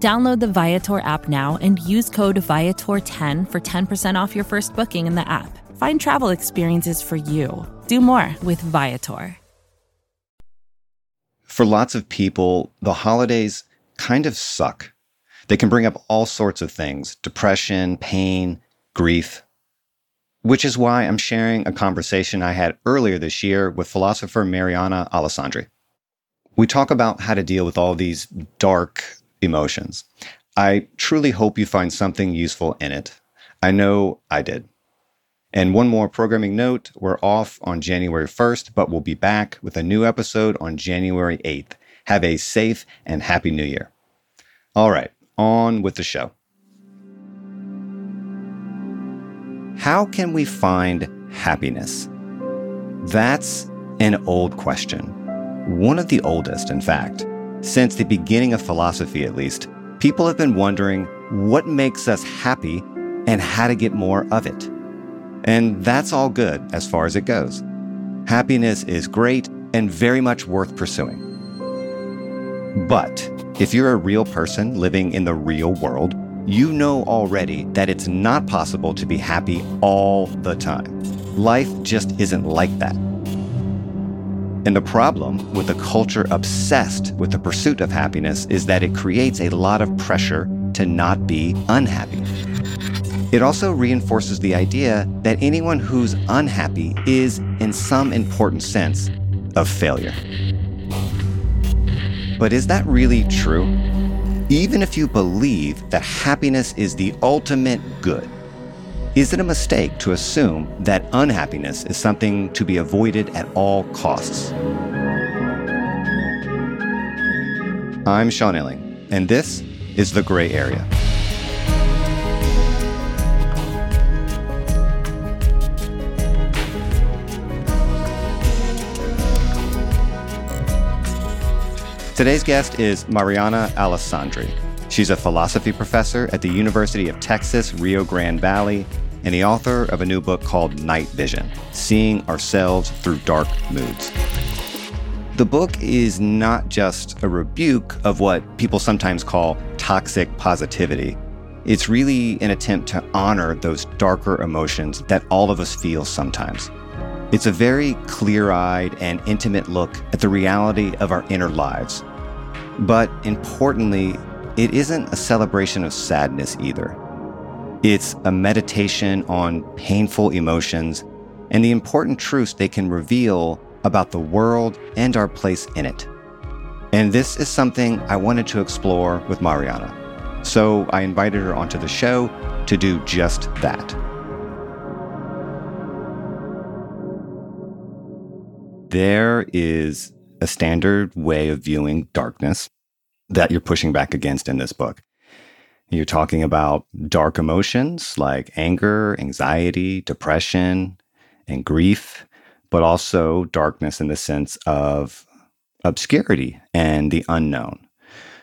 Download the Viator app now and use code Viator10 for 10% off your first booking in the app. Find travel experiences for you. Do more with Viator. For lots of people, the holidays kind of suck. They can bring up all sorts of things depression, pain, grief. Which is why I'm sharing a conversation I had earlier this year with philosopher Mariana Alessandri. We talk about how to deal with all these dark, emotions. I truly hope you find something useful in it. I know I did. And one more programming note we're off on January 1st, but we'll be back with a new episode on January 8th. Have a safe and happy new year. All right, on with the show. How can we find happiness? That's an old question. One of the oldest, in fact. Since the beginning of philosophy, at least, people have been wondering what makes us happy and how to get more of it. And that's all good as far as it goes. Happiness is great and very much worth pursuing. But if you're a real person living in the real world, you know already that it's not possible to be happy all the time. Life just isn't like that. And the problem with a culture obsessed with the pursuit of happiness is that it creates a lot of pressure to not be unhappy. It also reinforces the idea that anyone who's unhappy is, in some important sense, a failure. But is that really true? Even if you believe that happiness is the ultimate good, is it a mistake to assume that unhappiness is something to be avoided at all costs? I'm Sean Illing, and this is The Gray Area. Today's guest is Mariana Alessandri. She's a philosophy professor at the University of Texas, Rio Grande Valley, and the author of a new book called Night Vision Seeing Ourselves Through Dark Moods. The book is not just a rebuke of what people sometimes call toxic positivity. It's really an attempt to honor those darker emotions that all of us feel sometimes. It's a very clear eyed and intimate look at the reality of our inner lives. But importantly, it isn't a celebration of sadness either. It's a meditation on painful emotions and the important truths they can reveal about the world and our place in it. And this is something I wanted to explore with Mariana. So I invited her onto the show to do just that. There is a standard way of viewing darkness that you're pushing back against in this book. You're talking about dark emotions like anger, anxiety, depression, and grief, but also darkness in the sense of obscurity and the unknown.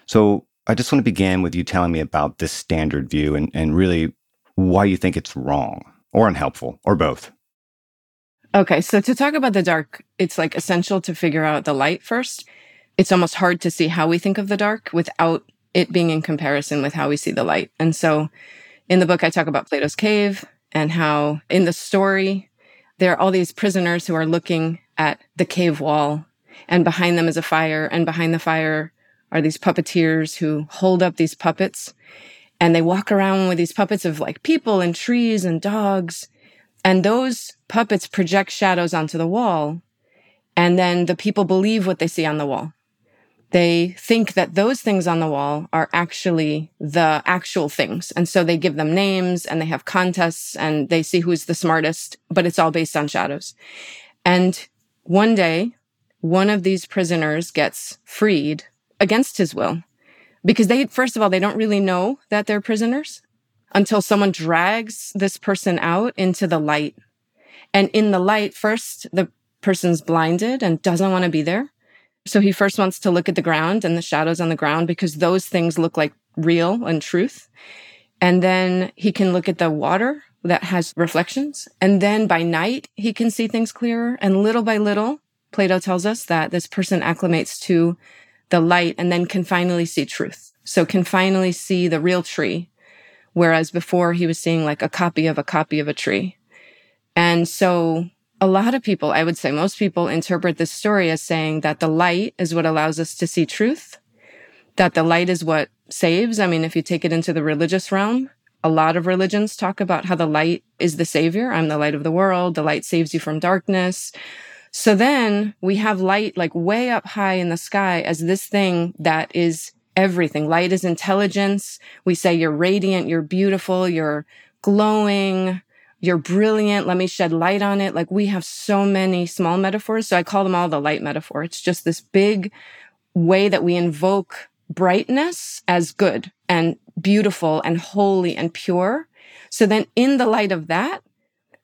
So I just want to begin with you telling me about this standard view and, and really why you think it's wrong or unhelpful or both. Okay, so to talk about the dark, it's like essential to figure out the light first. It's almost hard to see how we think of the dark without it being in comparison with how we see the light. And so in the book, I talk about Plato's cave and how in the story, there are all these prisoners who are looking at the cave wall, and behind them is a fire, and behind the fire are these puppeteers who hold up these puppets. And they walk around with these puppets of like people and trees and dogs. And those puppets project shadows onto the wall. And then the people believe what they see on the wall. They think that those things on the wall are actually the actual things. And so they give them names and they have contests and they see who's the smartest, but it's all based on shadows. And one day, one of these prisoners gets freed against his will because they, first of all, they don't really know that they're prisoners until someone drags this person out into the light. And in the light, first, the person's blinded and doesn't want to be there. So he first wants to look at the ground and the shadows on the ground because those things look like real and truth. And then he can look at the water that has reflections. And then by night, he can see things clearer. And little by little, Plato tells us that this person acclimates to the light and then can finally see truth. So can finally see the real tree. Whereas before he was seeing like a copy of a copy of a tree. And so a lot of people, I would say most people interpret this story as saying that the light is what allows us to see truth, that the light is what saves. I mean, if you take it into the religious realm, a lot of religions talk about how the light is the savior. I'm the light of the world. The light saves you from darkness. So then we have light like way up high in the sky as this thing that is everything. Light is intelligence. We say you're radiant, you're beautiful, you're glowing, you're brilliant. Let me shed light on it. Like we have so many small metaphors. So I call them all the light metaphor. It's just this big way that we invoke brightness as good and beautiful and holy and pure. So then in the light of that,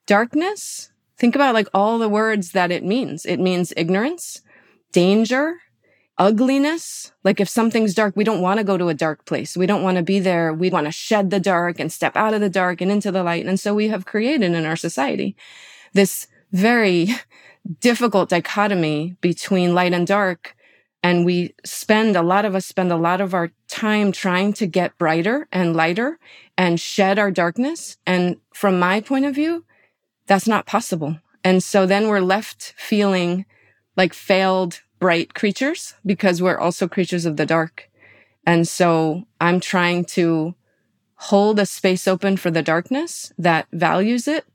darkness, think about like all the words that it means. It means ignorance, danger, ugliness. Like if something's dark, we don't want to go to a dark place. We don't want to be there. We want to shed the dark and step out of the dark and into the light. And so we have created in our society this very difficult dichotomy between light and dark and we spend, a lot of us spend a lot of our time trying to get brighter and lighter and shed our darkness. And from my point of view, that's not possible. And so then we're left feeling like failed bright creatures because we're also creatures of the dark. And so I'm trying to hold a space open for the darkness that values it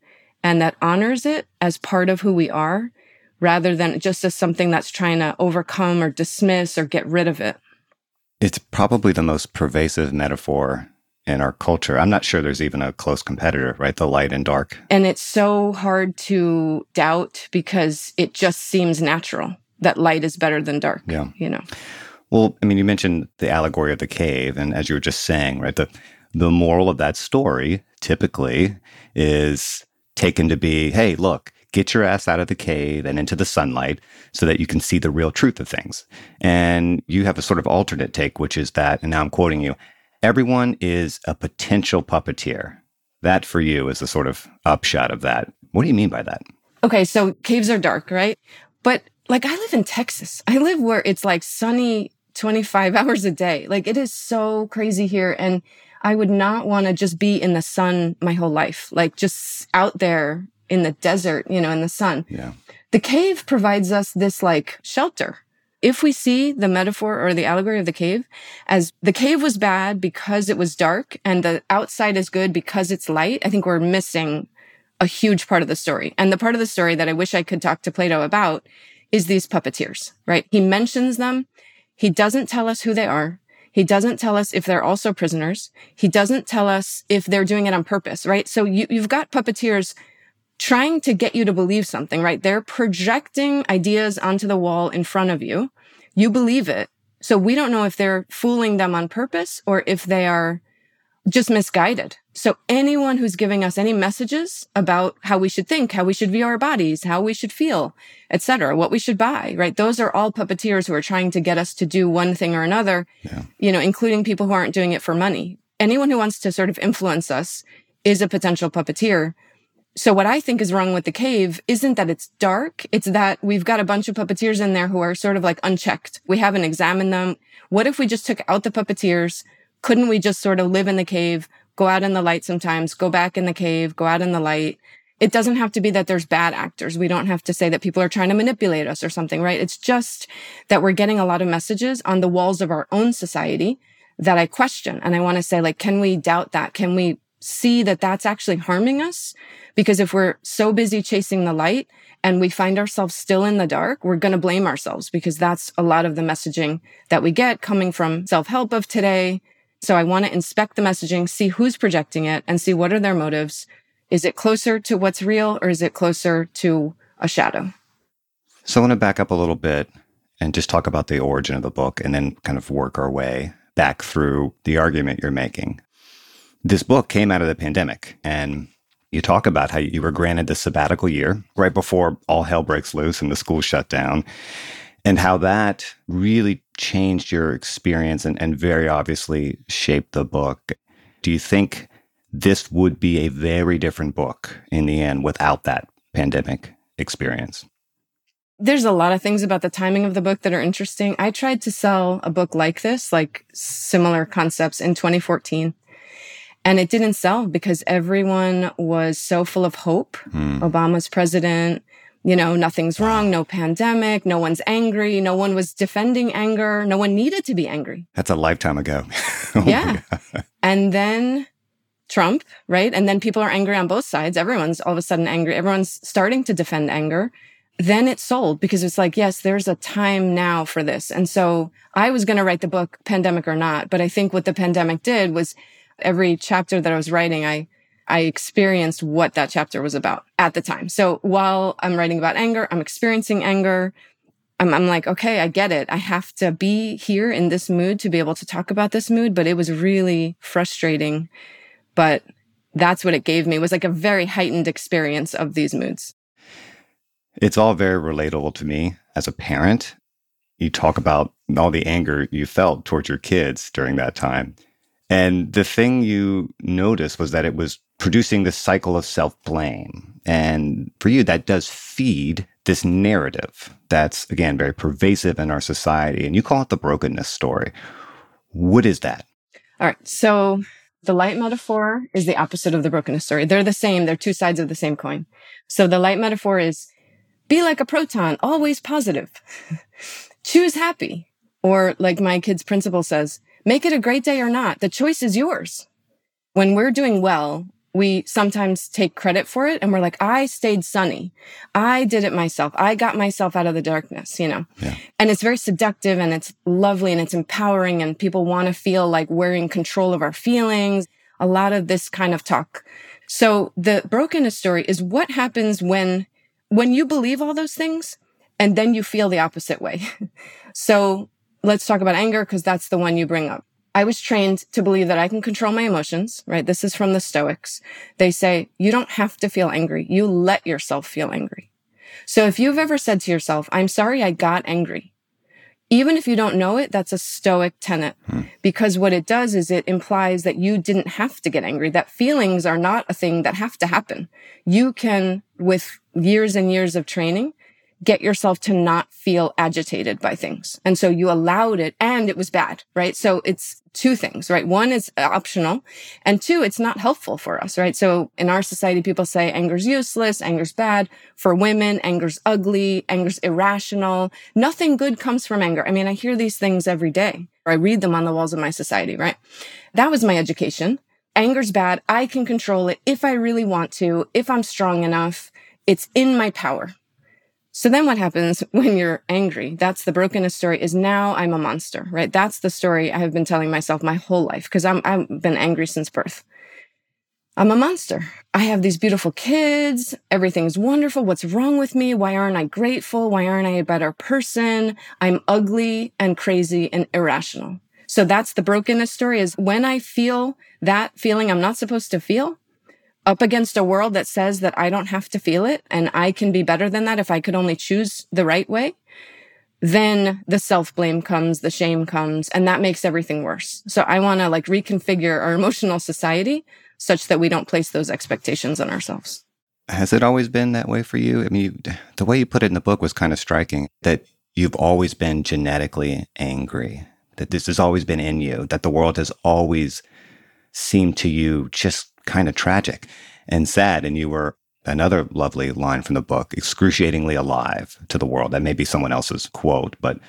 and that honors it as part of who we are rather than just as something that's trying to overcome or dismiss or get rid of it. It's probably the most pervasive metaphor in our culture. I'm not sure there's even a close competitor, right? The light and dark. And it's so hard to doubt because it just seems natural that light is better than dark. Yeah. You know. Well, I mean, you mentioned the allegory of the cave, and as you were just saying, right, the the moral of that story typically is taken to be, hey, look, get your ass out of the cave and into the sunlight so that you can see the real truth of things. And you have a sort of alternate take, which is that, and now I'm quoting you, everyone is a potential puppeteer. That for you is a sort of upshot of that. What do you mean by that? Okay, so caves are dark, right? But like I live in Texas. I live where it's like sunny 25 hours a day. Like it is so crazy here. And I would not want to just be in the sun my whole life, like just out there in the desert, you know, in the sun. Yeah. The cave provides us this like shelter. If we see the metaphor or the allegory of the cave as the cave was bad because it was dark and the outside is good because it's light, I think we're missing a huge part of the story. And the part of the story that I wish I could talk to Plato about is these puppeteers, right? He mentions them. He doesn't tell us who they are. He doesn't tell us if they're also prisoners. He doesn't tell us if they're doing it on purpose, right? So you, you've got puppeteers trying to get you to believe something, right? They're projecting ideas onto the wall in front of you. You believe it. So we don't know if they're fooling them on purpose or if they are just misguided. So anyone who's giving us any messages about how we should think, how we should view our bodies, how we should feel, etc., what we should buy, right? Those are all puppeteers who are trying to get us to do one thing or another, yeah. you know, including people who aren't doing it for money. Anyone who wants to sort of influence us is a potential puppeteer. So what I think is wrong with the cave isn't that it's dark. It's that we've got a bunch of puppeteers in there who are sort of like unchecked. We haven't examined them. What if we just took out the puppeteers? Couldn't we just sort of live in the cave, go out in the light sometimes, go back in the cave, go out in the light? It doesn't have to be that there's bad actors. We don't have to say that people are trying to manipulate us or something, right? It's just that we're getting a lot of messages on the walls of our own society that I question. And I want to say, like, can we doubt that? Can we see that that's actually harming us? Because if we're so busy chasing the light and we find ourselves still in the dark, we're going to blame ourselves because that's a lot of the messaging that we get coming from self help of today. So I want to inspect the messaging, see who's projecting it and see what are their motives. Is it closer to what's real or is it closer to a shadow? So I want to back up a little bit and just talk about the origin of the book and then kind of work our way back through the argument you're making. This book came out of the pandemic and you talk about how you were granted the sabbatical year right before all hell breaks loose and the school shut down and how that really changed your experience and, and very obviously shaped the book. Do you think this would be a very different book in the end without that pandemic experience? There's a lot of things about the timing of the book that are interesting. I tried to sell a book like this, like similar concepts in 2014. And it didn't sell because everyone was so full of hope. Mm. Obama's president, you know, nothing's wrong, no pandemic, no one's angry, no one was defending anger, no one needed to be angry. That's a lifetime ago. oh yeah. And then Trump, right? And then people are angry on both sides. Everyone's all of a sudden angry. Everyone's starting to defend anger. Then it sold because it's like, yes, there's a time now for this. And so I was going to write the book, pandemic or not. But I think what the pandemic did was every chapter that I was writing, I I experienced what that chapter was about at the time. So while I'm writing about anger, I'm experiencing anger. I'm, I'm, like, okay, I get it. I have to be here in this mood to be able to talk about this mood. But it was really frustrating. But that's what it gave me it was like a very heightened experience of these moods. It's all very relatable to me as a parent. You talk about all the anger you felt towards your kids during that time. And the thing you noticed was that it was producing this cycle of self blame. And for you, that does feed this narrative that's, again, very pervasive in our society. And you call it the brokenness story. What is that? All right. So the light metaphor is the opposite of the brokenness story. They're the same. They're two sides of the same coin. So the light metaphor is be like a proton, always positive. Choose happy. Or like my kid's principal says, Make it a great day or not. The choice is yours. When we're doing well, we sometimes take credit for it and we're like, I stayed sunny. I did it myself. I got myself out of the darkness, you know? Yeah. And it's very seductive and it's lovely and it's empowering and people want to feel like we're in control of our feelings. A lot of this kind of talk. So the brokenness story is what happens when, when you believe all those things and then you feel the opposite way. so let's talk about anger because that's the one you bring up. I was trained to believe that I can control my emotions, right? This is from the Stoics. They say you don't have to feel angry. You let yourself feel angry. So if you've ever said to yourself, I'm sorry I got angry, even if you don't know it, that's a Stoic tenet hmm. because what it does is it implies that you didn't have to get angry, that feelings are not a thing that have to happen. You can, with years and years of training, get yourself to not feel agitated by things. And so you allowed it and it was bad, right? So it's two things, right? One is optional and two, it's not helpful for us, right? So in our society, people say anger's useless, anger's bad. For women, anger's ugly, anger's irrational. Nothing good comes from anger. I mean, I hear these things every day or I read them on the walls of my society, right? That was my education. Anger's bad. I can control it if I really want to, if I'm strong enough. It's in my power. So then what happens when you're angry? That's the brokenness story is now I'm a monster, right? That's the story I have been telling myself my whole life because I'm I've been angry since birth. I'm a monster. I have these beautiful kids. Everything's wonderful. What's wrong with me? Why aren't I grateful? Why aren't I a better person? I'm ugly and crazy and irrational. So that's the brokenness story is when I feel that feeling I'm not supposed to feel, up against a world that says that I don't have to feel it and I can be better than that if I could only choose the right way, then the self blame comes, the shame comes, and that makes everything worse. So I want to like reconfigure our emotional society such that we don't place those expectations on ourselves. Has it always been that way for you? I mean, the way you put it in the book was kind of striking that you've always been genetically angry, that this has always been in you, that the world has always seemed to you just kind of tragic and sad. And you were another lovely line from the book, excruciatingly alive to the world. That may be someone else's quote, but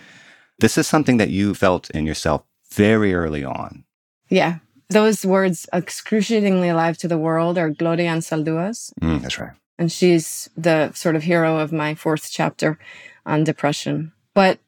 this is something that you felt in yourself very early on. Yeah. Those words, excruciatingly alive to the world, are Gloria Anzaldua's. Mm, that's right. And she's the sort of hero of my fourth chapter on depression. But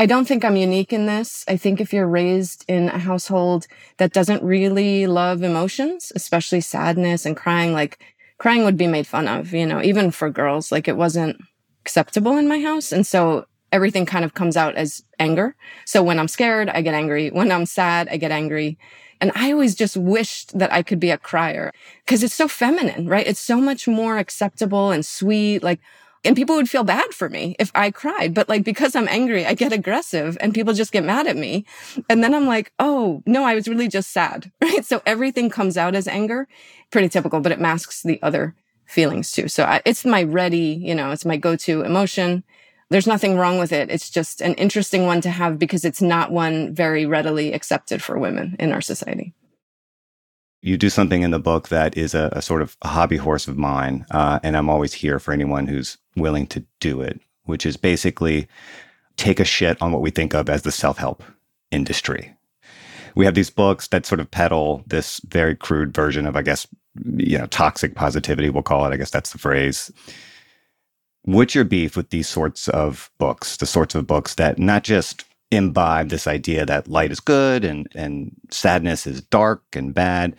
I don't think I'm unique in this. I think if you're raised in a household that doesn't really love emotions, especially sadness and crying, like crying would be made fun of, you know, even for girls, like it wasn't acceptable in my house. And so everything kind of comes out as anger. So when I'm scared, I get angry. When I'm sad, I get angry. And I always just wished that I could be a crier because it's so feminine, right? It's so much more acceptable and sweet. Like, and people would feel bad for me if I cried. But like, because I'm angry, I get aggressive and people just get mad at me. And then I'm like, oh, no, I was really just sad, right? So everything comes out as anger. Pretty typical, but it masks the other feelings too. So I, it's my ready, you know, it's my go to emotion. There's nothing wrong with it. It's just an interesting one to have because it's not one very readily accepted for women in our society you do something in the book that is a, a sort of a hobby horse of mine, uh, and I'm always here for anyone who's willing to do it, which is basically take a shit on what we think of as the self help industry. We have these books that sort of peddle this very crude version of, I guess, you know, toxic positivity, we'll call it. I guess that's the phrase. What's your beef with these sorts of books, the sorts of books that not just imbibe this idea that light is good and, and sadness is dark and bad.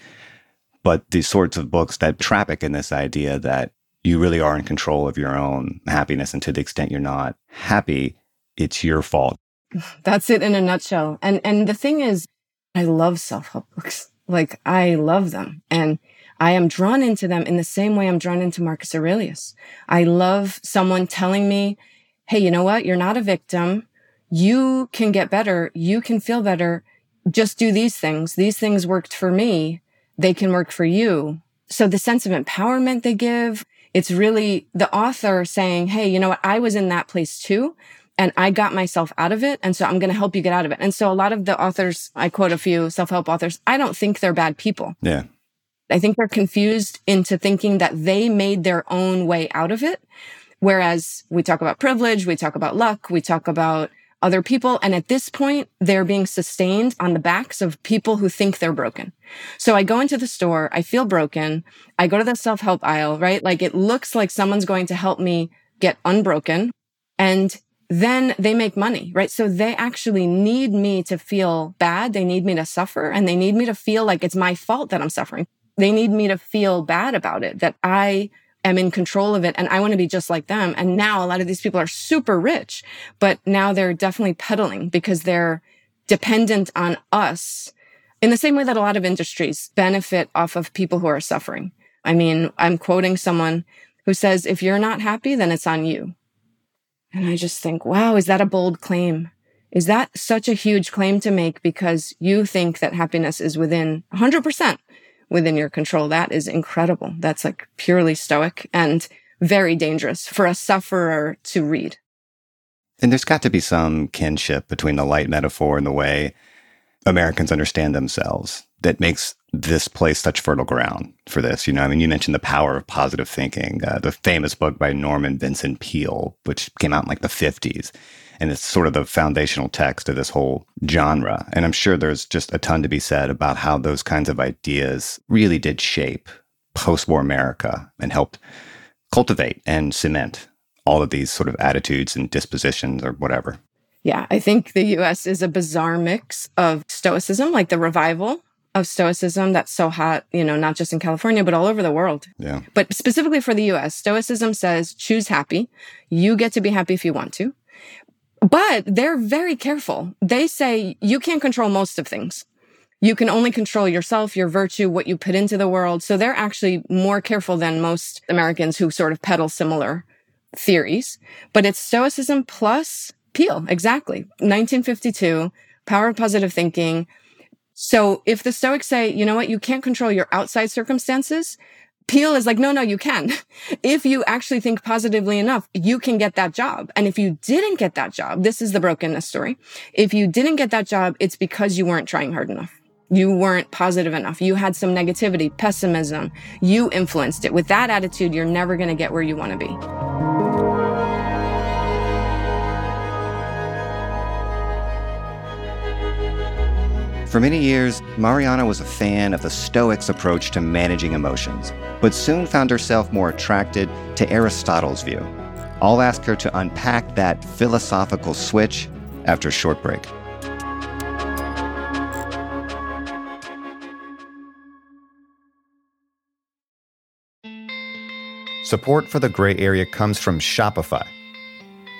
But these sorts of books that traffic in this idea that you really are in control of your own happiness. And to the extent you're not happy, it's your fault. That's it in a nutshell. And and the thing is, I love self-help books. Like I love them. And I am drawn into them in the same way I'm drawn into Marcus Aurelius. I love someone telling me, hey, you know what? You're not a victim you can get better. You can feel better. Just do these things. These things worked for me. They can work for you. So the sense of empowerment they give, it's really the author saying, Hey, you know what? I was in that place too. And I got myself out of it. And so I'm going to help you get out of it. And so a lot of the authors, I quote a few self-help authors, I don't think they're bad people. Yeah. I think they're confused into thinking that they made their own way out of it. Whereas we talk about privilege, we talk about luck, we talk about other people. And at this point, they're being sustained on the backs of people who think they're broken. So I go into the store, I feel broken. I go to the self help aisle, right? Like it looks like someone's going to help me get unbroken. And then they make money, right? So they actually need me to feel bad. They need me to suffer and they need me to feel like it's my fault that I'm suffering. They need me to feel bad about it, that I am in control of it and I want to be just like them. And now a lot of these people are super rich, but now they're definitely peddling because they're dependent on us in the same way that a lot of industries benefit off of people who are suffering. I mean, I'm quoting someone who says, if you're not happy, then it's on you. And I just think, wow, is that a bold claim? Is that such a huge claim to make because you think that happiness is within 100% within your control. That is incredible. That's like purely stoic and very dangerous for a sufferer to read. And there's got to be some kinship between the light metaphor and the way Americans understand themselves that makes this place such fertile ground for this. You know, I mean, you mentioned the power of positive thinking, uh, the famous book by Norman Vincent Peale, which came out in like the 50s. And it's sort of the foundational text of this whole genre. And I'm sure there's just a ton to be said about how those kinds of ideas really did shape post war America and helped cultivate and cement all of these sort of attitudes and dispositions or whatever. Yeah, I think the US is a bizarre mix of stoicism, like the revival of stoicism that's so hot, you know, not just in California, but all over the world. Yeah. But specifically for the US, stoicism says choose happy. You get to be happy if you want to. But they're very careful. They say you can't control most of things. You can only control yourself, your virtue, what you put into the world. So they're actually more careful than most Americans who sort of peddle similar theories. But it's Stoicism plus Peale, exactly. 1952, power of positive thinking. So if the Stoics say, you know what, you can't control your outside circumstances, Peale is like, no, no, you can. if you actually think positively enough, you can get that job. And if you didn't get that job, this is the brokenness story. If you didn't get that job, it's because you weren't trying hard enough. You weren't positive enough. You had some negativity, pessimism. You influenced it. With that attitude, you're never going to get where you want to be. For many years, Mariana was a fan of the Stoics' approach to managing emotions, but soon found herself more attracted to Aristotle's view. I'll ask her to unpack that philosophical switch after a short break. Support for the gray area comes from Shopify.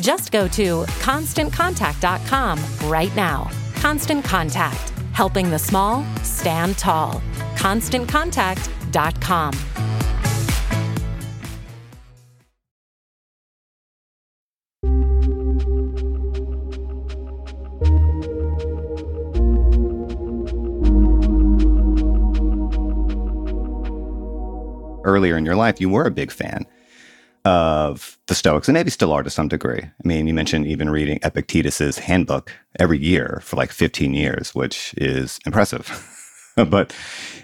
Just go to constantcontact.com right now. Constant Contact, helping the small stand tall. ConstantContact.com. earlier in your life, you were a big fan of the Stoics, and maybe still are to some degree. I mean, you mentioned even reading Epictetus's handbook every year for like 15 years, which is impressive. but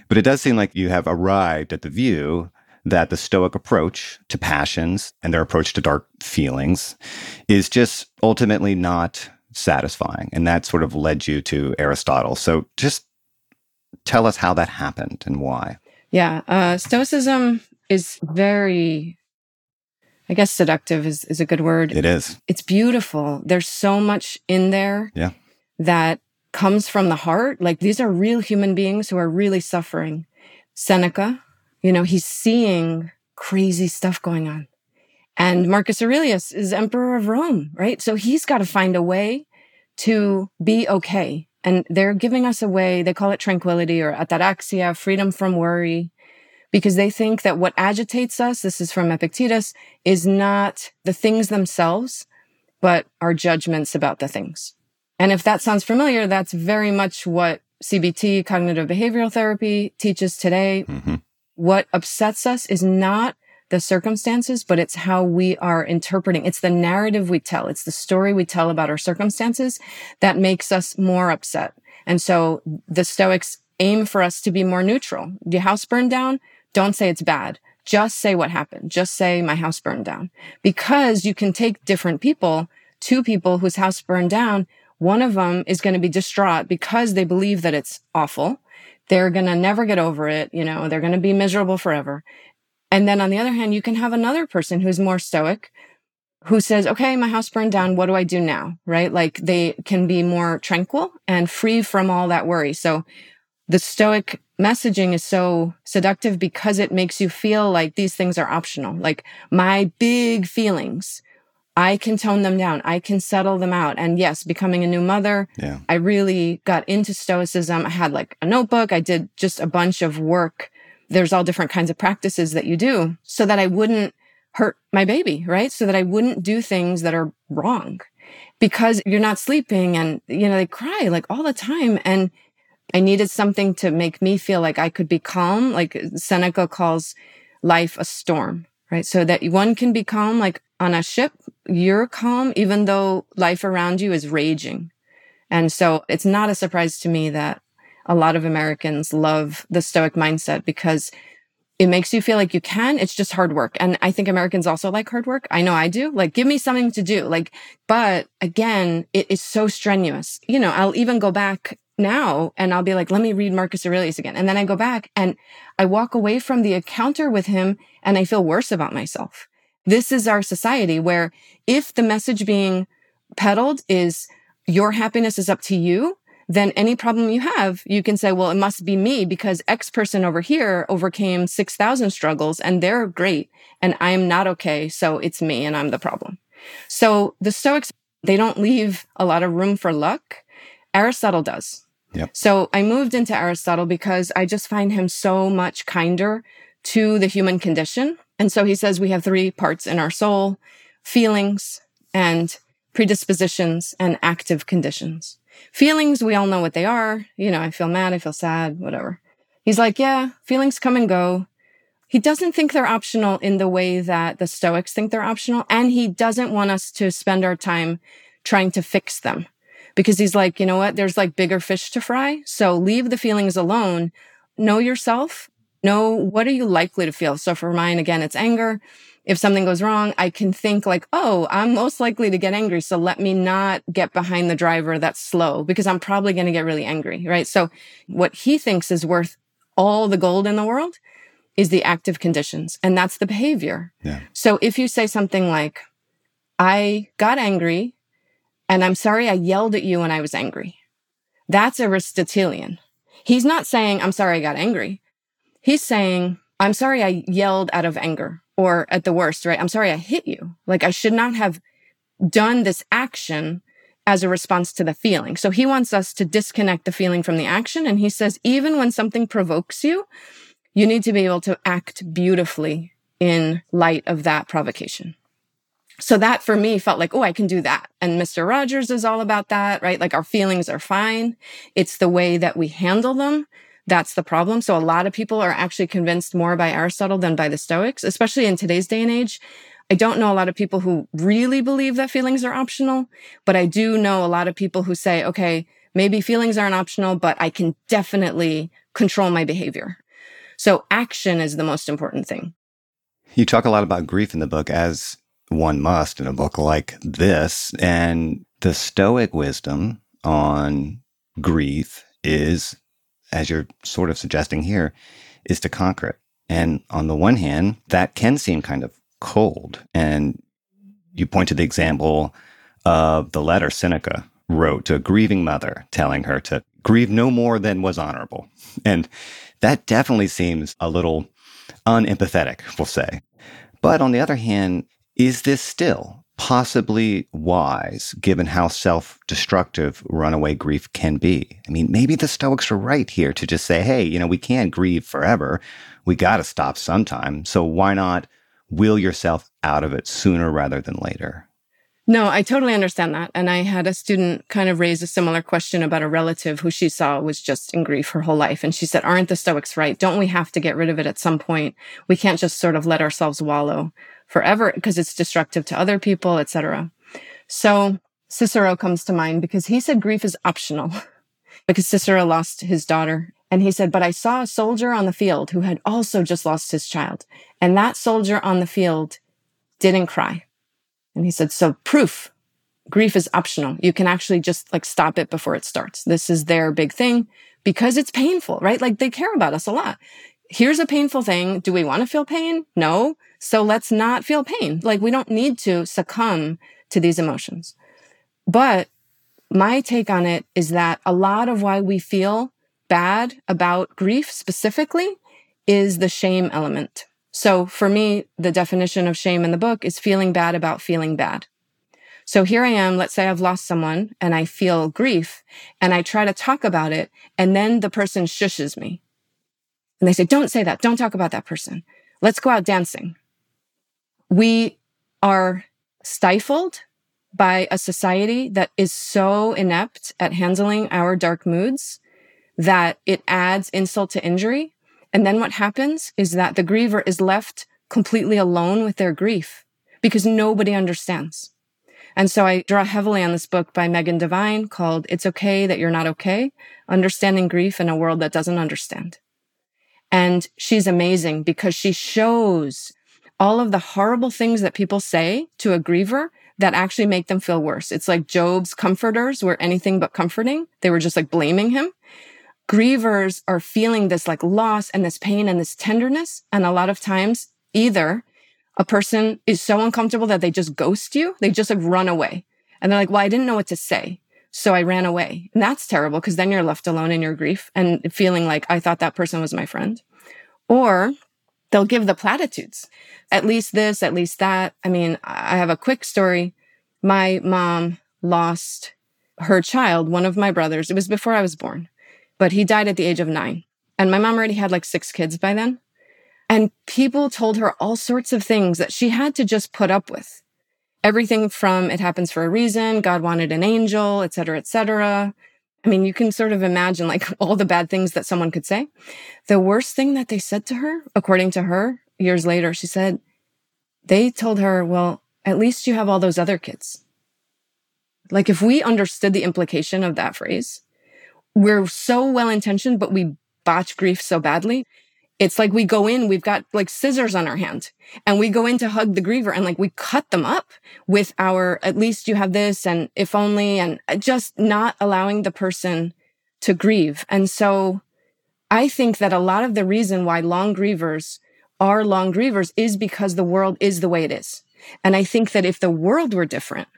but it does seem like you have arrived at the view that the Stoic approach to passions and their approach to dark feelings is just ultimately not satisfying. And that sort of led you to Aristotle. So just tell us how that happened and why. Yeah, uh, Stoicism is very, I guess, seductive is, is a good word. It is. It's beautiful. There's so much in there yeah. that comes from the heart. Like these are real human beings who are really suffering. Seneca, you know, he's seeing crazy stuff going on. And Marcus Aurelius is emperor of Rome, right? So he's got to find a way to be okay and they're giving us a way, they call it tranquility or ataraxia, freedom from worry, because they think that what agitates us, this is from Epictetus, is not the things themselves, but our judgments about the things. And if that sounds familiar, that's very much what CBT, cognitive behavioral therapy, teaches today. Mm-hmm. What upsets us is not the circumstances, but it's how we are interpreting. It's the narrative we tell. It's the story we tell about our circumstances that makes us more upset. And so the Stoics aim for us to be more neutral. Your house burned down. Don't say it's bad. Just say what happened. Just say my house burned down because you can take different people, two people whose house burned down. One of them is going to be distraught because they believe that it's awful they're going to never get over it. You know, they're going to be miserable forever. And then on the other hand, you can have another person who's more stoic who says, okay, my house burned down. What do I do now? Right? Like they can be more tranquil and free from all that worry. So the stoic messaging is so seductive because it makes you feel like these things are optional. Like my big feelings, I can tone them down. I can settle them out. And yes, becoming a new mother, Yeah. I really got into stoicism. I had like a notebook. I did just a bunch of work. There's all different kinds of practices that you do so that I wouldn't hurt my baby, right? So that I wouldn't do things that are wrong because you're not sleeping and, you know, they cry like all the time. And I needed something to make me feel like I could be calm. Like Seneca calls life a storm, right? So that one can be calm, like on a ship, you're calm, even though life around you is raging. And so it's not a surprise to me that a lot of Americans love the Stoic mindset because it makes you feel like you can. It's just hard work. And I think Americans also like hard work. I know I do. Like, give me something to do. Like, but again, it is so strenuous. You know, I'll even go back now and I'll be like, let me read Marcus Aurelius again. And then I go back and I walk away from the encounter with him and I feel worse about myself. This is our society where if the message being peddled is your happiness is up to you, then any problem you have, you can say, well, it must be me because X person over here overcame 6,000 struggles and they're great and I'm not okay. So it's me and I'm the problem. So the Stoics, they don't leave a lot of room for luck. Aristotle does. Yep. So I moved into Aristotle because I just find him so much kinder to the human condition. And so he says we have three parts in our soul feelings and predispositions and active conditions. Feelings, we all know what they are. You know, I feel mad, I feel sad, whatever. He's like, yeah, feelings come and go. He doesn't think they're optional in the way that the Stoics think they're optional. And he doesn't want us to spend our time trying to fix them because he's like, you know what? There's like bigger fish to fry. So leave the feelings alone. Know yourself. Know what are you likely to feel. So for mine, again, it's anger. If something goes wrong, I can think like, oh, I'm most likely to get angry. So let me not get behind the driver that's slow because I'm probably going to get really angry. Right. So what he thinks is worth all the gold in the world is the active conditions. And that's the behavior. Yeah. So if you say something like, I got angry and I'm sorry I yelled at you when I was angry. That's Aristotelian. He's not saying, I'm sorry I got angry. He's saying, I'm sorry I yelled out of anger or at the worst, right? I'm sorry I hit you. Like I should not have done this action as a response to the feeling. So he wants us to disconnect the feeling from the action. And he says, even when something provokes you, you need to be able to act beautifully in light of that provocation. So that for me felt like, oh, I can do that. And Mr. Rogers is all about that, right? Like our feelings are fine. It's the way that we handle them. That's the problem. So a lot of people are actually convinced more by Aristotle than by the Stoics, especially in today's day and age. I don't know a lot of people who really believe that feelings are optional, but I do know a lot of people who say, okay, maybe feelings aren't optional, but I can definitely control my behavior. So action is the most important thing. You talk a lot about grief in the book, as one must in a book like this. And the Stoic wisdom on grief is, as you're sort of suggesting here, is to conquer it. And on the one hand, that can seem kind of cold. And you point to the example of the letter Seneca wrote to a grieving mother, telling her to grieve no more than was honorable. And that definitely seems a little unempathetic, we'll say. But on the other hand, is this still possibly wise given how self destructive runaway grief can be? I mean, maybe the Stoics are right here to just say, hey, you know, we can't grieve forever. We got to stop sometime. So why not will yourself out of it sooner rather than later? No, I totally understand that. And I had a student kind of raise a similar question about a relative who she saw was just in grief her whole life. And she said, Aren't the Stoics right? Don't we have to get rid of it at some point? We can't just sort of let ourselves wallow forever because it's destructive to other people, etc. So Cicero comes to mind because he said grief is optional because Cicero lost his daughter. And he said, but I saw a soldier on the field who had also just lost his child. And that soldier on the field didn't cry. And he said, so proof, grief is optional. You can actually just like stop it before it starts. This is their big thing. because it's painful, right? Like they care about us a lot. Here's a painful thing. Do we want to feel pain? No. So let's not feel pain. Like we don't need to succumb to these emotions. But my take on it is that a lot of why we feel bad about grief specifically is the shame element. So for me, the definition of shame in the book is feeling bad about feeling bad. So here I am, let's say I've lost someone and I feel grief and I try to talk about it and then the person shushes me. And they say, don't say that. Don't talk about that person. Let's go out dancing. We are stifled by a society that is so inept at handling our dark moods that it adds insult to injury. And then what happens is that the griever is left completely alone with their grief because nobody understands. And so I draw heavily on this book by Megan Devine called It's Okay That You're Not Okay, Understanding Grief in a World That Doesn't Understand. And she's amazing because she shows all of the horrible things that people say to a griever that actually make them feel worse. It's like Job's comforters were anything but comforting. They were just like blaming him. Grievers are feeling this like loss and this pain and this tenderness. And a lot of times, either a person is so uncomfortable that they just ghost you, they just like run away. And they're like, well, I didn't know what to say. So I ran away. And that's terrible because then you're left alone in your grief and feeling like I thought that person was my friend. Or they'll give the platitudes at least this, at least that. I mean, I have a quick story. My mom lost her child, one of my brothers. It was before I was born, but he died at the age of nine. And my mom already had like six kids by then. And people told her all sorts of things that she had to just put up with. Everything from it happens for a reason, God wanted an angel, et cetera, et cetera. I mean, you can sort of imagine like all the bad things that someone could say. The worst thing that they said to her, according to her, years later, she said, they told her, well, at least you have all those other kids. Like if we understood the implication of that phrase, we're so well intentioned, but we botch grief so badly. It's like we go in, we've got like scissors on our hand and we go in to hug the griever and like we cut them up with our, at least you have this and if only, and uh, just not allowing the person to grieve. And so I think that a lot of the reason why long grievers are long grievers is because the world is the way it is. And I think that if the world were different,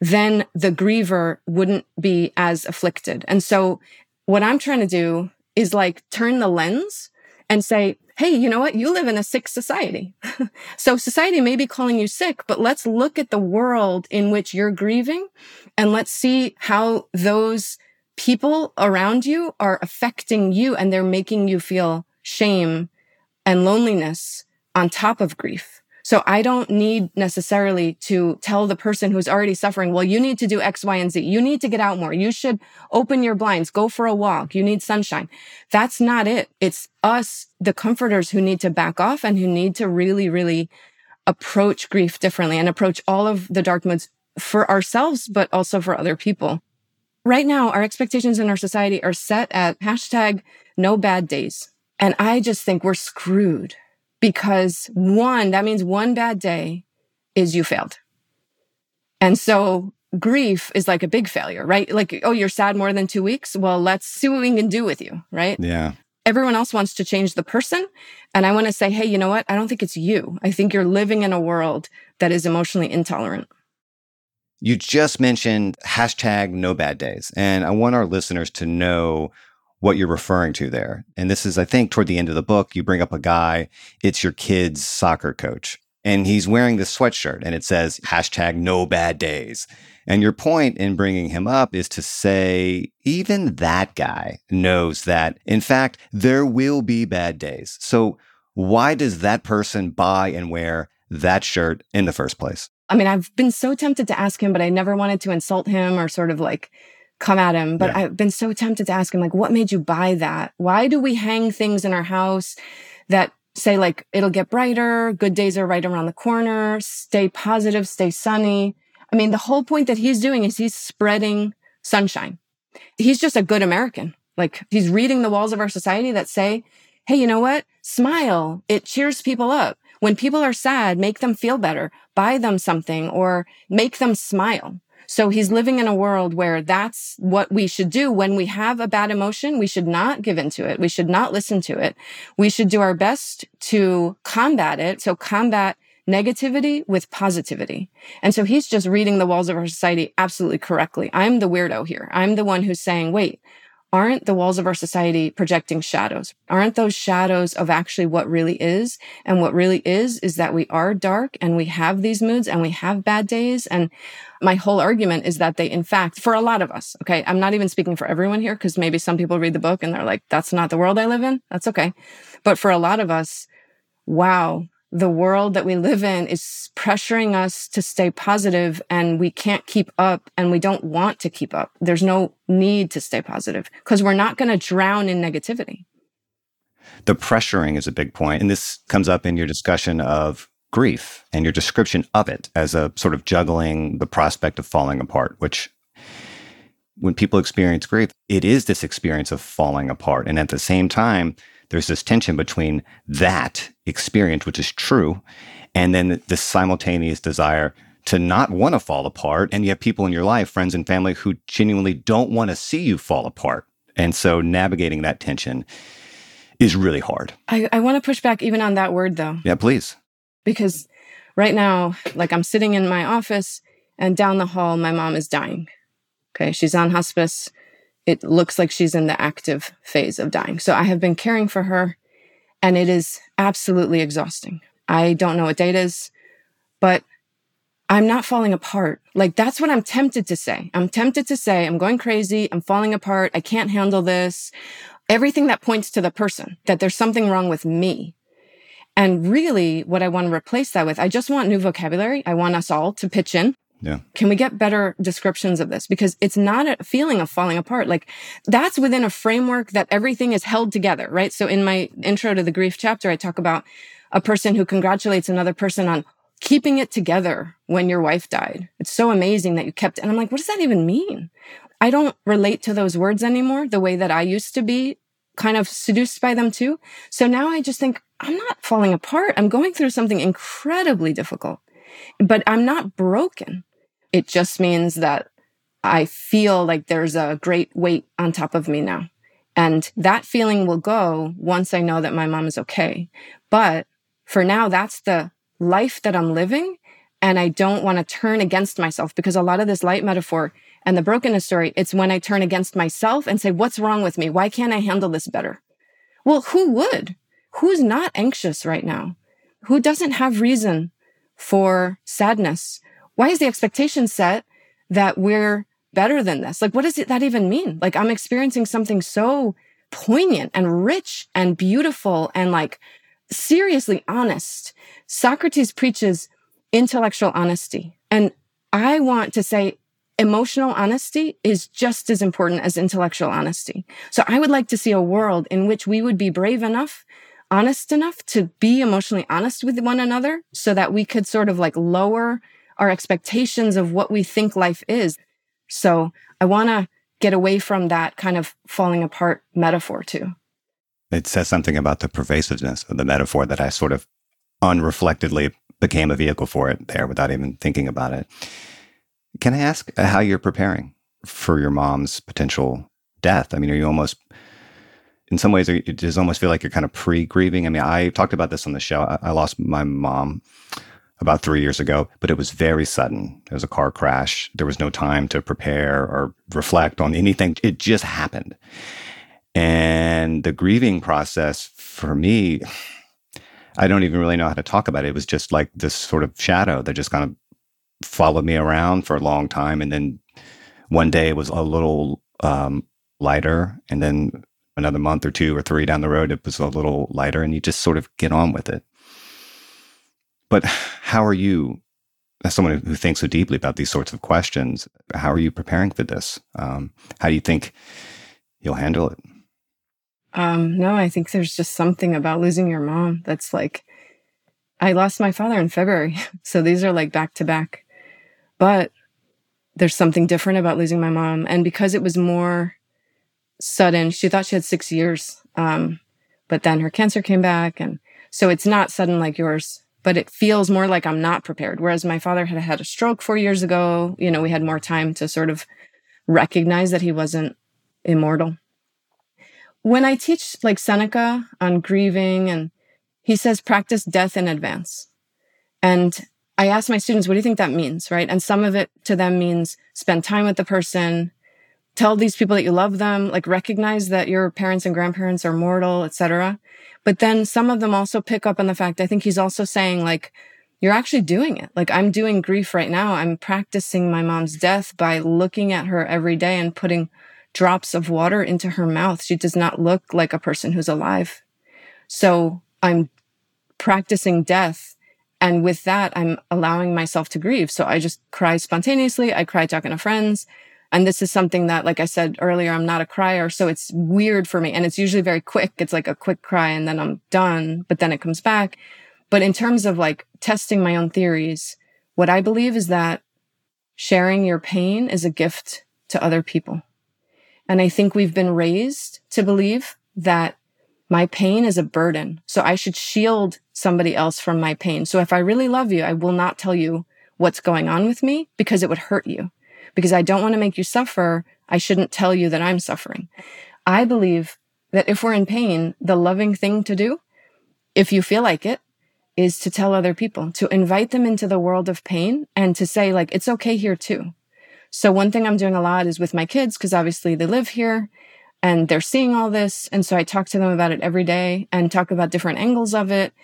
then the griever wouldn't be as afflicted. And so what I'm trying to do is like turn the lens and say, Hey, you know what? You live in a sick society. so society may be calling you sick, but let's look at the world in which you're grieving and let's see how those people around you are affecting you and they're making you feel shame and loneliness on top of grief. So I don't need necessarily to tell the person who's already suffering, well, you need to do X, Y, and Z. You need to get out more. You should open your blinds, go for a walk. You need sunshine. That's not it. It's us, the comforters who need to back off and who need to really, really approach grief differently and approach all of the dark moods for ourselves, but also for other people. Right now, our expectations in our society are set at hashtag no bad days. And I just think we're screwed because one, that means one bad day is you failed. And so grief is like a big failure, right? Like, oh, you're sad more than two weeks. Well, let's see what we can do with you, right? Yeah. Everyone else wants to change the person. And I want to say, hey, you know what? I don't think it's you. I think you're living in a world that is emotionally intolerant. You just mentioned hashtag no bad days. And I want our listeners to know what you're referring to there. And this is, I think, toward the end of the book, you bring up a guy, it's your kid's soccer coach. And he's wearing this sweatshirt and it says hashtag no bad days. And your point in bringing him up is to say, even that guy knows that, in fact, there will be bad days. So why does that person buy and wear that shirt in the first place? I mean, I've been so tempted to ask him, but I never wanted to insult him or sort of like come at him. But yeah. I've been so tempted to ask him, like, what made you buy that? Why do we hang things in our house that say, like, it'll get brighter, good days are right around the corner, stay positive, stay sunny? I mean, the whole point that he's doing is he's spreading sunshine. He's just a good American. Like, he's reading the walls of our society that say, hey, you know what? Smile. It cheers people up. When people are sad, make them feel better, buy them something or make them smile. So he's living in a world where that's what we should do when we have a bad emotion. We should not give into it. We should not listen to it. We should do our best to combat it. So combat negativity with positivity. And so he's just reading the walls of our society absolutely correctly. I'm the weirdo here. I'm the one who's saying, wait, aren't the walls of our society projecting shadows? Aren't those shadows of actually what really is? And what really is, is that we are dark and we have these moods and we have bad days. And my whole argument is that they, in fact, for a lot of us, okay, I'm not even speaking for everyone here because maybe some people read the book and they're like, that's not the world I live in. That's okay. But for a lot of us, wow, the world that we live in is pressuring us to stay positive and we can't keep up and we don't want to keep up. There's no need to stay positive because we're not going to drown in negativity. The pressuring is a big point, And this comes up in your discussion of grief and your description of it as a sort of juggling the prospect of falling apart, which when people experience grief, it is this experience of falling apart. And at the same time, there's this tension between that experience, which is true, and then the simultaneous desire to not want to fall apart. And you have people in your life, friends and family, who genuinely don't want to see you fall apart. And so navigating that tension is really hard. I, I want to push back even on that word, though. Yeah, please. Because right now, like I'm sitting in my office and down the hall, my mom is dying. Okay. She's on hospice it looks like she's in the active phase of dying. So I have been caring for her and it is absolutely exhausting. I don't know what date is, but I'm not falling apart. Like that's what I'm tempted to say. I'm tempted to say, I'm going crazy. I'm falling apart. I can't handle this. Everything that points to the person, that there's something wrong with me. And really what I want to replace that with, I just want new vocabulary. I want us all to pitch in yeah. Can we get better descriptions of this? Because it's not a feeling of falling apart. Like that's within a framework that everything is held together, right? So in my intro to the grief chapter, I talk about a person who congratulates another person on keeping it together when your wife died. It's so amazing that you kept. And I'm like, what does that even mean? I don't relate to those words anymore the way that I used to be kind of seduced by them too. So now I just think I'm not falling apart. I'm going through something incredibly difficult, but I'm not broken. It just means that I feel like there's a great weight on top of me now. And that feeling will go once I know that my mom is okay. But for now, that's the life that I'm living. And I don't want to turn against myself because a lot of this light metaphor and the brokenness story, it's when I turn against myself and say, what's wrong with me? Why can't I handle this better? Well, who would? Who's not anxious right now? Who doesn't have reason for sadness? why is the expectation set that we're better than this? Like, what does that even mean? Like, I'm experiencing something so poignant and rich and beautiful and like seriously honest. Socrates preaches intellectual honesty. And I want to say emotional honesty is just as important as intellectual honesty. So I would like to see a world in which we would be brave enough, honest enough to be emotionally honest with one another so that we could sort of like lower our expectations of what we think life is. So I want to get away from that kind of falling apart metaphor too. It says something about the pervasiveness of the metaphor that I sort of unreflectedly became a vehicle for it there without even thinking about it. Can I ask how you're preparing for your mom's potential death? I mean, are you almost, in some ways, it does almost feel like you're kind of pre grieving? I mean, I talked about this on the show. I, I lost my mom about three years ago, but it was very sudden. It was a car crash. There was no time to prepare or reflect on anything. It just happened. And the grieving process for me, I don't even really know how to talk about it. It was just like this sort of shadow that just kind of followed me around for a long time. And then one day it was a little um, lighter. And then another month or two or three down the road, it was a little lighter. And you just sort of get on with it. But how are you, as someone who thinks so deeply about these sorts of questions, how are you preparing for this? Um, how do you think you'll handle it? Um, no, I think there's just something about losing your mom that's like, I lost my father in February. So these are like back to back. But there's something different about losing my mom. And because it was more sudden, she thought she had six years. Um, but then her cancer came back. And so it's not sudden like yours but it feels more like I'm not prepared. Whereas my father had had a stroke four years ago. You know, we had more time to sort of recognize that he wasn't immortal. When I teach like Seneca on grieving, and he says, practice death in advance. And I ask my students, what do you think that means? Right. And some of it to them means spend time with the person, tell these people that you love them, like recognize that your parents and grandparents are mortal, etc. But then some of them also pick up on the fact, I think he's also saying like, you're actually doing it. Like I'm doing grief right now. I'm practicing my mom's death by looking at her every day and putting drops of water into her mouth. She does not look like a person who's alive. So I'm practicing death and with that, I'm allowing myself to grieve. So I just cry spontaneously. I cry talking to friends. And this is something that, like I said earlier, I'm not a crier. So it's weird for me. And it's usually very quick. It's like a quick cry and then I'm done, but then it comes back. But in terms of like testing my own theories, what I believe is that sharing your pain is a gift to other people. And I think we've been raised to believe that my pain is a burden. So I should shield somebody else from my pain. So if I really love you, I will not tell you what's going on with me because it would hurt you. Because I don't want to make you suffer. I shouldn't tell you that I'm suffering. I believe that if we're in pain, the loving thing to do, if you feel like it, is to tell other people, to invite them into the world of pain and to say, like, it's okay here too. So one thing I'm doing a lot is with my kids, because obviously they live here and they're seeing all this. And so I talk to them about it every day and talk about different angles of it.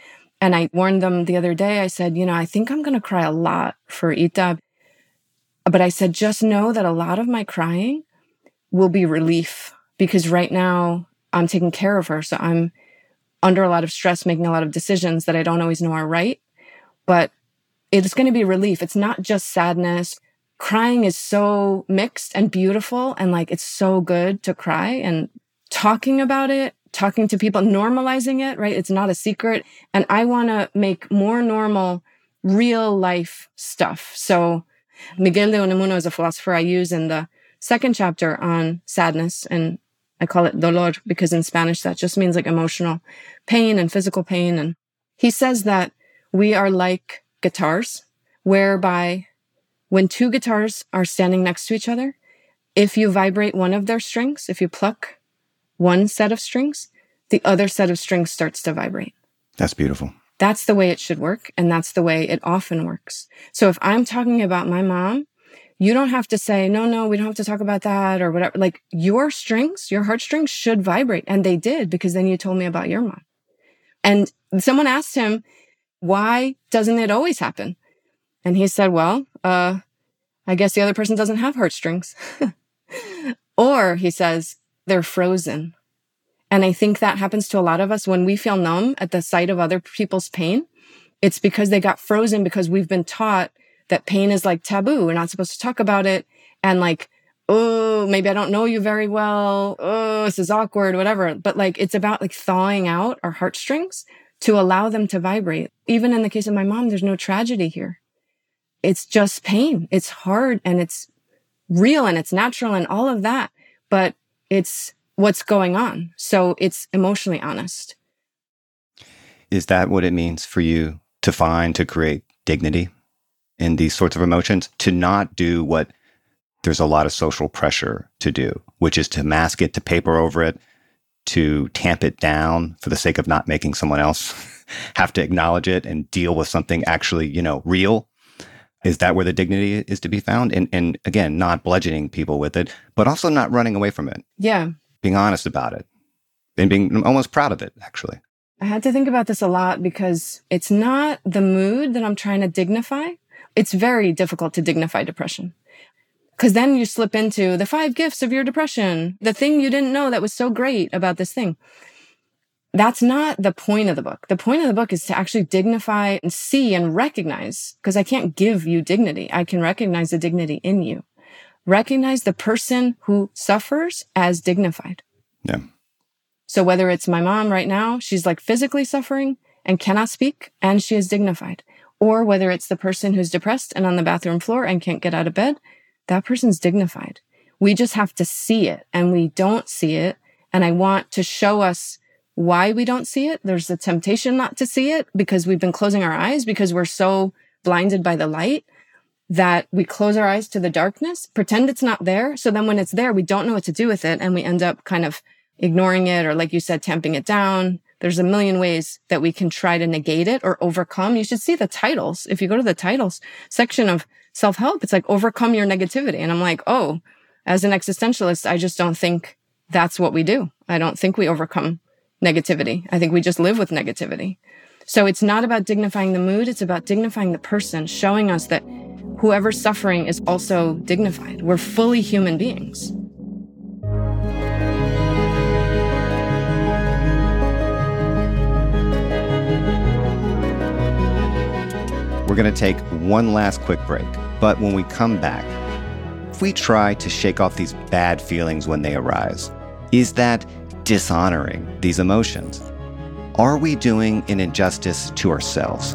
And I warned them the other day, I said, you know, I think I'm going to cry a lot for Ita. But I said, just know that a lot of my crying will be relief because right now I'm taking care of her. So I'm under a lot of stress, making a lot of decisions that I don't always know are right. But it's going to be relief. It's not just sadness crying is so mixed and beautiful and like it's so good to cry and talking about it talking to people normalizing it right it's not a secret and i want to make more normal real life stuff so miguel de unamuno is a philosopher i use in the second chapter on sadness and i call it dolor because in spanish that just means like emotional pain and physical pain and he says that we are like guitars whereby when two guitars are standing next to each other, if you vibrate one of their strings, if you pluck one set of strings, the other set of strings starts to vibrate. That's beautiful. That's the way it should work. And that's the way it often works. So if I'm talking about my mom, you don't have to say, no, no, we don't have to talk about that or whatever. Like your strings, your heartstrings should vibrate. And they did because then you told me about your mom. And someone asked him, why doesn't it always happen? And he said, well, uh, I guess the other person doesn't have heartstrings. or he says, they're frozen. And I think that happens to a lot of us when we feel numb at the sight of other people's pain. It's because they got frozen because we've been taught that pain is like taboo. We're not supposed to talk about it. And like, oh, maybe I don't know you very well. Oh, this is awkward, whatever. But like, it's about like thawing out our heartstrings to allow them to vibrate. Even in the case of my mom, there's no tragedy here it's just pain. It's hard and it's real and it's natural and all of that, but it's what's going on. So it's emotionally honest. Is that what it means for you to find, to create dignity in these sorts of emotions? To not do what there's a lot of social pressure to do, which is to mask it, to paper over it, to tamp it down for the sake of not making someone else have to acknowledge it and deal with something actually, you know, real is that where the dignity is to be found? And, and again, not bludgeoning people with it, but also not running away from it. Yeah. Being honest about it and being almost proud of it, actually. I had to think about this a lot because it's not the mood that I'm trying to dignify. It's very difficult to dignify depression. Because then you slip into the five gifts of your depression, the thing you didn't know that was so great about this thing that's not the point of the book. The point of the book is to actually dignify and see and recognize, because I can't give you dignity. I can recognize the dignity in you. Recognize the person who suffers as dignified. Yeah. So whether it's my mom right now, she's like physically suffering and cannot speak and she is dignified. Or whether it's the person who's depressed and on the bathroom floor and can't get out of bed, that person's dignified. We just have to see it and we don't see it. And I want to show us why we don't see it. There's a temptation not to see it because we've been closing our eyes because we're so blinded by the light that we close our eyes to the darkness, pretend it's not there. So then when it's there, we don't know what to do with it. And we end up kind of ignoring it or, like you said, tamping it down. There's a million ways that we can try to negate it or overcome. You should see the titles. If you go to the titles section of self help, it's like overcome your negativity. And I'm like, oh, as an existentialist, I just don't think that's what we do. I don't think we overcome negativity. I think we just live with negativity. So it's not about dignifying the mood. It's about dignifying the person, showing us that whoever's suffering is also dignified. We're fully human beings. We're going to take one last quick break. But when we come back, if we try to shake off these bad feelings when they arise, is that dishonoring these emotions? Are we doing an injustice to ourselves?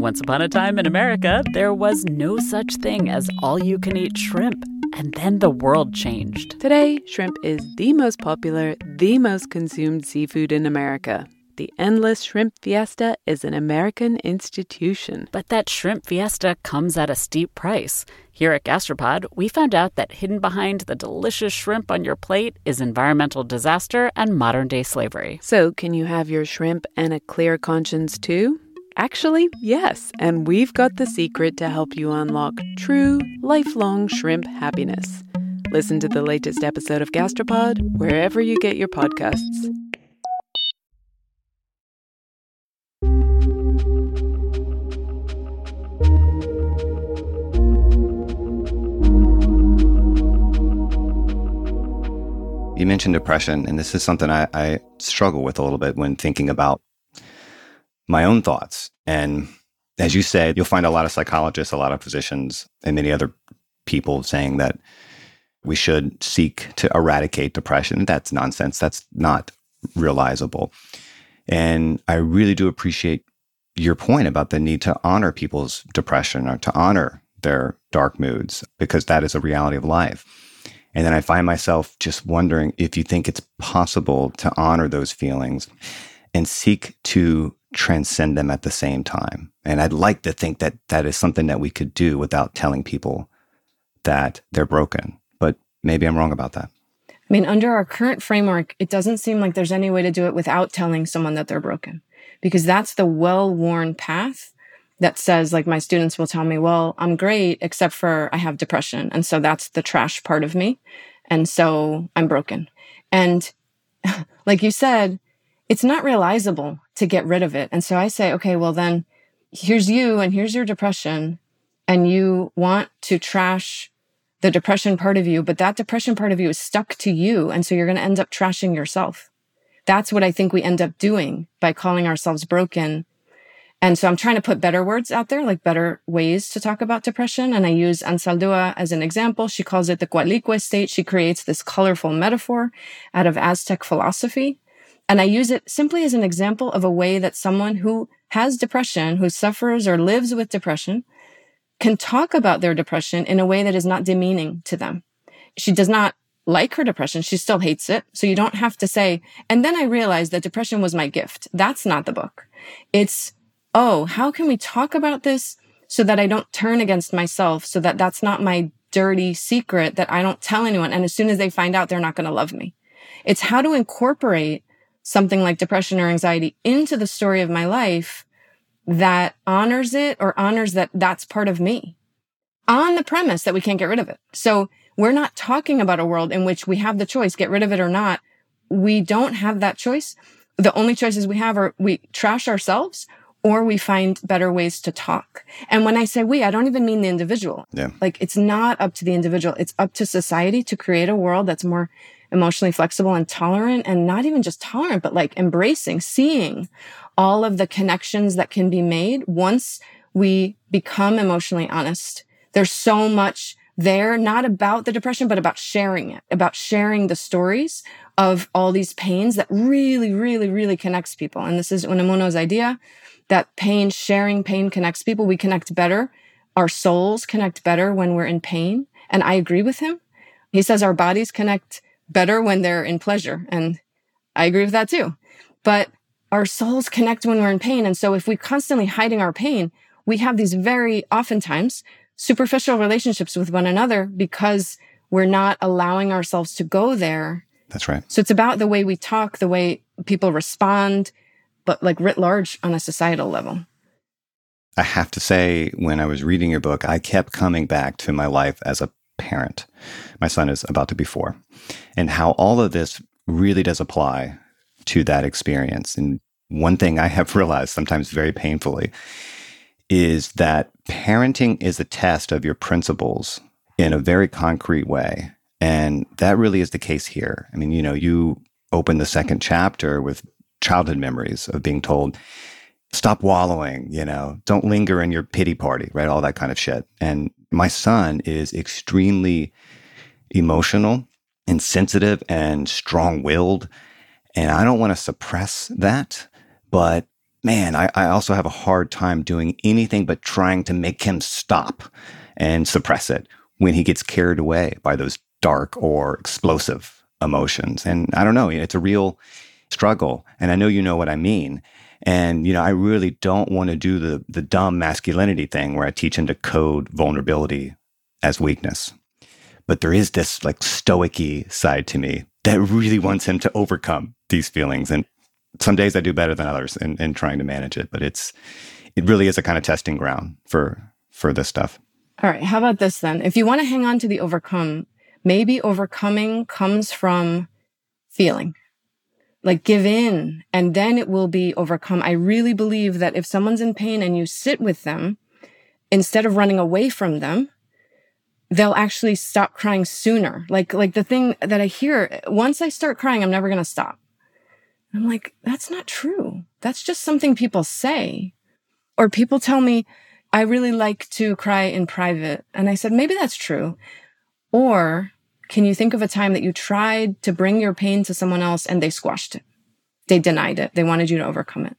Once upon a time in America, there was no such thing as all you can eat shrimp. And then the world changed. Today, shrimp is the most popular, the most consumed seafood in America. The Endless Shrimp Fiesta is an American institution. But that shrimp fiesta comes at a steep price. Here at Gastropod, we found out that hidden behind the delicious shrimp on your plate is environmental disaster and modern day slavery. So, can you have your shrimp and a clear conscience too? Actually, yes, and we've got the secret to help you unlock true, lifelong shrimp happiness. Listen to the latest episode of Gastropod wherever you get your podcasts. You mentioned depression, and this is something I, I struggle with a little bit when thinking about my own thoughts. And as you said, you'll find a lot of psychologists, a lot of physicians, and many other people saying that we should seek to eradicate depression. That's nonsense. That's not realizable. And I really do appreciate your point about the need to honor people's depression or to honor their dark moods because that is a reality of life. And then I find myself just wondering if you think it's possible to honor those feelings and seek to transcend them at the same time. And I'd like to think that that is something that we could do without telling people that they're broken. But maybe I'm wrong about that. I mean, under our current framework, it doesn't seem like there's any way to do it without telling someone that they're broken, because that's the well worn path that says, like, my students will tell me, well, I'm great, except for I have depression. And so that's the trash part of me. And so I'm broken. And like you said, it's not realizable to get rid of it. And so I say, okay, well, then here's you and here's your depression. And you want to trash the depression part of you, but that depression part of you is stuck to you. And so you're going to end up trashing yourself. That's what I think we end up doing by calling ourselves broken. And so I'm trying to put better words out there, like better ways to talk about depression. And I use Anzaldúa as an example. She calls it the Coatlicue state. She creates this colorful metaphor out of Aztec philosophy. And I use it simply as an example of a way that someone who has depression, who suffers or lives with depression, can talk about their depression in a way that is not demeaning to them. She does not like her depression. She still hates it. So you don't have to say, and then I realized that depression was my gift. That's not the book. It's, oh, how can we talk about this so that I don't turn against myself, so that that's not my dirty secret that I don't tell anyone. And as soon as they find out, they're not going to love me. It's how to incorporate something like depression or anxiety into the story of my life that honors it or honors that that's part of me on the premise that we can't get rid of it. So we're not talking about a world in which we have the choice, get rid of it or not. We don't have that choice. The only choices we have are we trash ourselves or we find better ways to talk. And when I say we, I don't even mean the individual. Yeah. Like it's not up to the individual. It's up to society to create a world that's more emotionally flexible and tolerant and not even just tolerant, but like embracing, seeing all of the connections that can be made once we become emotionally honest. There's so much there, not about the depression, but about sharing it, about sharing the stories of all these pains that really, really, really connects people. And this is Unamuno's idea that pain, sharing pain connects people. We connect better. Our souls connect better when we're in pain. And I agree with him. He says our bodies connect better when they're in pleasure. And I agree with that too. But our souls connect when we're in pain. And so if we're constantly hiding our pain, we have these very oftentimes superficial relationships with one another because we're not allowing ourselves to go there. That's right. So it's about the way we talk, the way people respond, but like writ large on a societal level. I have to say, when I was reading your book, I kept coming back to my life as a parent. My son is about to be four, and how all of this really does apply to that experience. And one thing I have realized, sometimes very painfully, is that parenting is a test of your principles in a very concrete way. And that really is the case here. I mean, you know, you open the second chapter with childhood memories of being told, stop wallowing, you know, don't linger in your pity party, right? All that kind of shit. And my son is extremely emotional and sensitive and strong willed. And I don't want to suppress that, but man, I, I also have a hard time doing anything but trying to make him stop and suppress it when he gets carried away by those dark or explosive emotions. And I don't know, it's a real struggle. And I know you know what I mean. And, you know, I really don't want to do the, the dumb masculinity thing where I teach him to code vulnerability as weakness. But there is this like stoicy side to me that really wants him to overcome these feelings. And some days I do better than others in, in trying to manage it. But it's, it really is a kind of testing ground for, for this stuff. All right. How about this then? If you want to hang on to the overcome, maybe overcoming comes from feeling like give in and then it will be overcome. I really believe that if someone's in pain and you sit with them instead of running away from them, they'll actually stop crying sooner. Like, like the thing that I hear, once I start crying, I'm never going to stop. I'm like, that's not true. That's just something people say. Or people tell me, I really like to cry in private. And I said, maybe that's true. Or can you think of a time that you tried to bring your pain to someone else and they squashed it? They denied it. They wanted you to overcome it.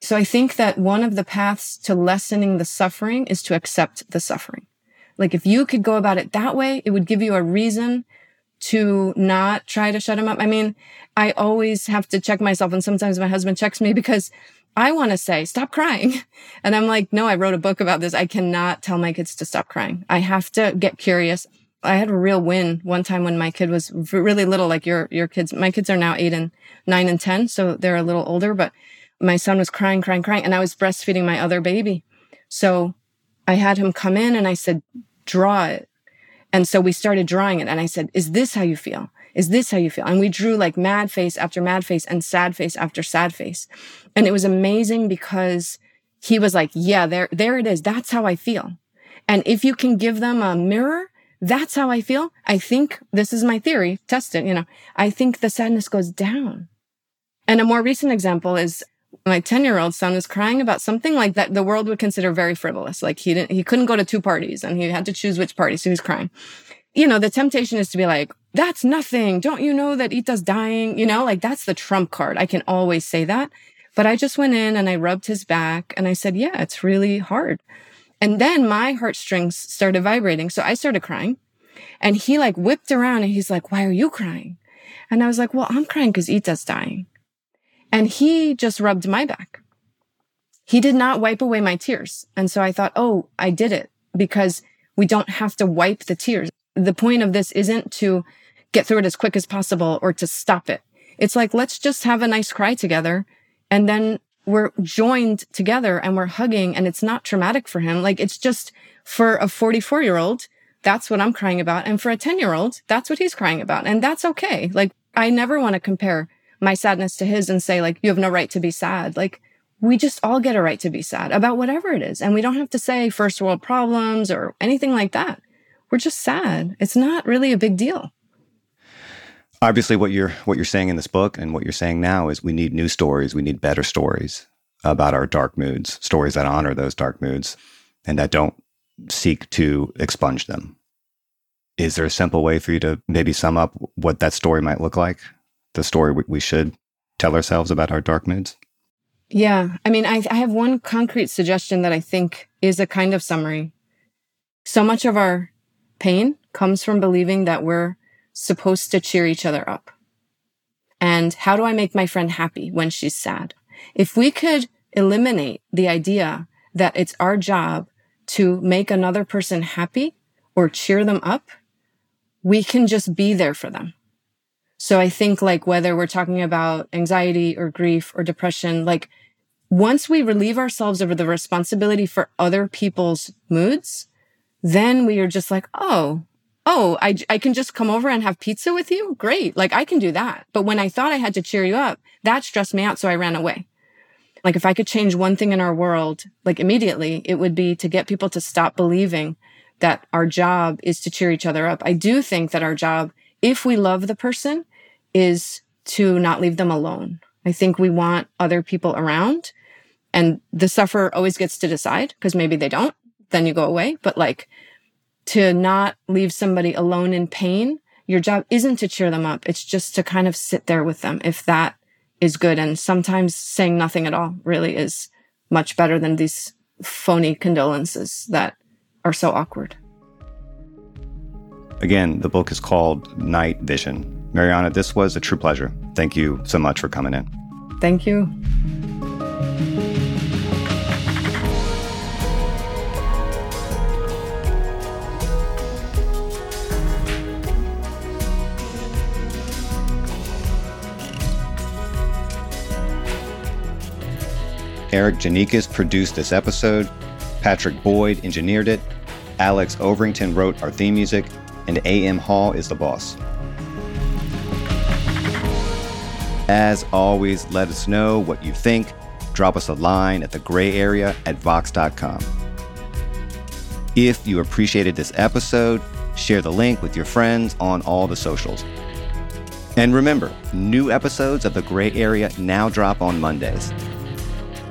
So I think that one of the paths to lessening the suffering is to accept the suffering. Like if you could go about it that way, it would give you a reason to not try to shut him up. I mean, I always have to check myself and sometimes my husband checks me because I want to say, stop crying. And I'm like, no, I wrote a book about this. I cannot tell my kids to stop crying. I have to get curious. I had a real win one time when my kid was really little, like your, your kids. My kids are now eight and nine and 10. So they're a little older, but my son was crying, crying, crying. And I was breastfeeding my other baby. So I had him come in and I said, draw it. And so we started drawing it. And I said, is this how you feel? Is this how you feel? And we drew like mad face after mad face and sad face after sad face. And it was amazing because he was like, yeah, there, there it is. That's how I feel. And if you can give them a mirror that's how I feel. I think this is my theory. Test it. You know, I think the sadness goes down. And a more recent example is my 10 year old son was crying about something like that the world would consider very frivolous. Like he didn't, he couldn't go to two parties and he had to choose which party. So he's crying. You know, the temptation is to be like, that's nothing. Don't you know that Ita's dying? You know, like that's the trump card. I can always say that. But I just went in and I rubbed his back and I said, yeah, it's really hard. And then my heartstrings started vibrating. So I started crying and he like whipped around and he's like, why are you crying? And I was like, well, I'm crying because Ita's dying. And he just rubbed my back. He did not wipe away my tears. And so I thought, oh, I did it because We don't have to wipe the tears. The point of this isn't to get through it as quick as possible or to stop it. It's like, let's just have a nice cry together. And then we're joined together and we're hugging and it's not traumatic for him. Like it's just for a 44 year old, that's what I'm crying about. And for a 10 year old, that's what he's crying about. And that's okay. Like I never want to compare my sadness to his and say like, you have no right to be sad. Like we just all get a right to be sad about whatever it is. And we don't have to say first world problems or anything like that. We're just sad. It's not really a big deal. Obviously, what you're what you're saying in this book and what you're saying now is we need new stories. We need better stories about our dark moods, stories that honor those dark moods and that don't seek to expunge them. Is there a simple way for you to maybe sum up what that story might look like? The story we should tell ourselves about our dark moods? Yeah. I mean, I, I have one concrete suggestion that I think is a kind of summary. So much of our pain comes from believing that we're supposed to cheer each other up? And how do I make my friend happy when she's sad? If we could eliminate the idea that it's our job to make another person happy or cheer them up, we can just be there for them. So I think like whether we're talking about anxiety or grief or depression, like once we relieve ourselves of the responsibility for other people's moods, then we are just like, oh, oh, I, I can just come over and have pizza with you? Great. Like I can do that. But when I thought I had to cheer you up, that stressed me out. So I ran away. Like if I could change one thing in our world, like immediately, it would be to get people to stop believing that our job is to cheer each other up. I do think that our job, if we love the person, is to not leave them alone. I think we want other people around and the sufferer always gets to decide because maybe they don't. Then you go away. But like to not leave somebody alone in pain. Your job isn't to cheer them up. It's just to kind of sit there with them if that is good. And sometimes saying nothing at all really is much better than these phony condolences that are so awkward. Again, the book is called Night Vision. Mariana, this was a true pleasure. Thank you so much for coming in. Thank you. Erikk Geannikis produced this episode. Patrick Boyd engineered it. Alex Overington wrote our theme music. And A.M. Hall is the boss. As always, let us know what you think. Drop us a line at the gray area at vox.com. If you appreciated this episode, share the link with your friends on all the socials. And remember, new episodes of The Gray Area now drop on Mondays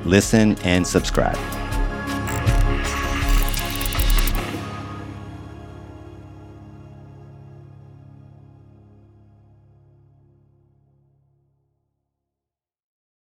listen, and subscribe.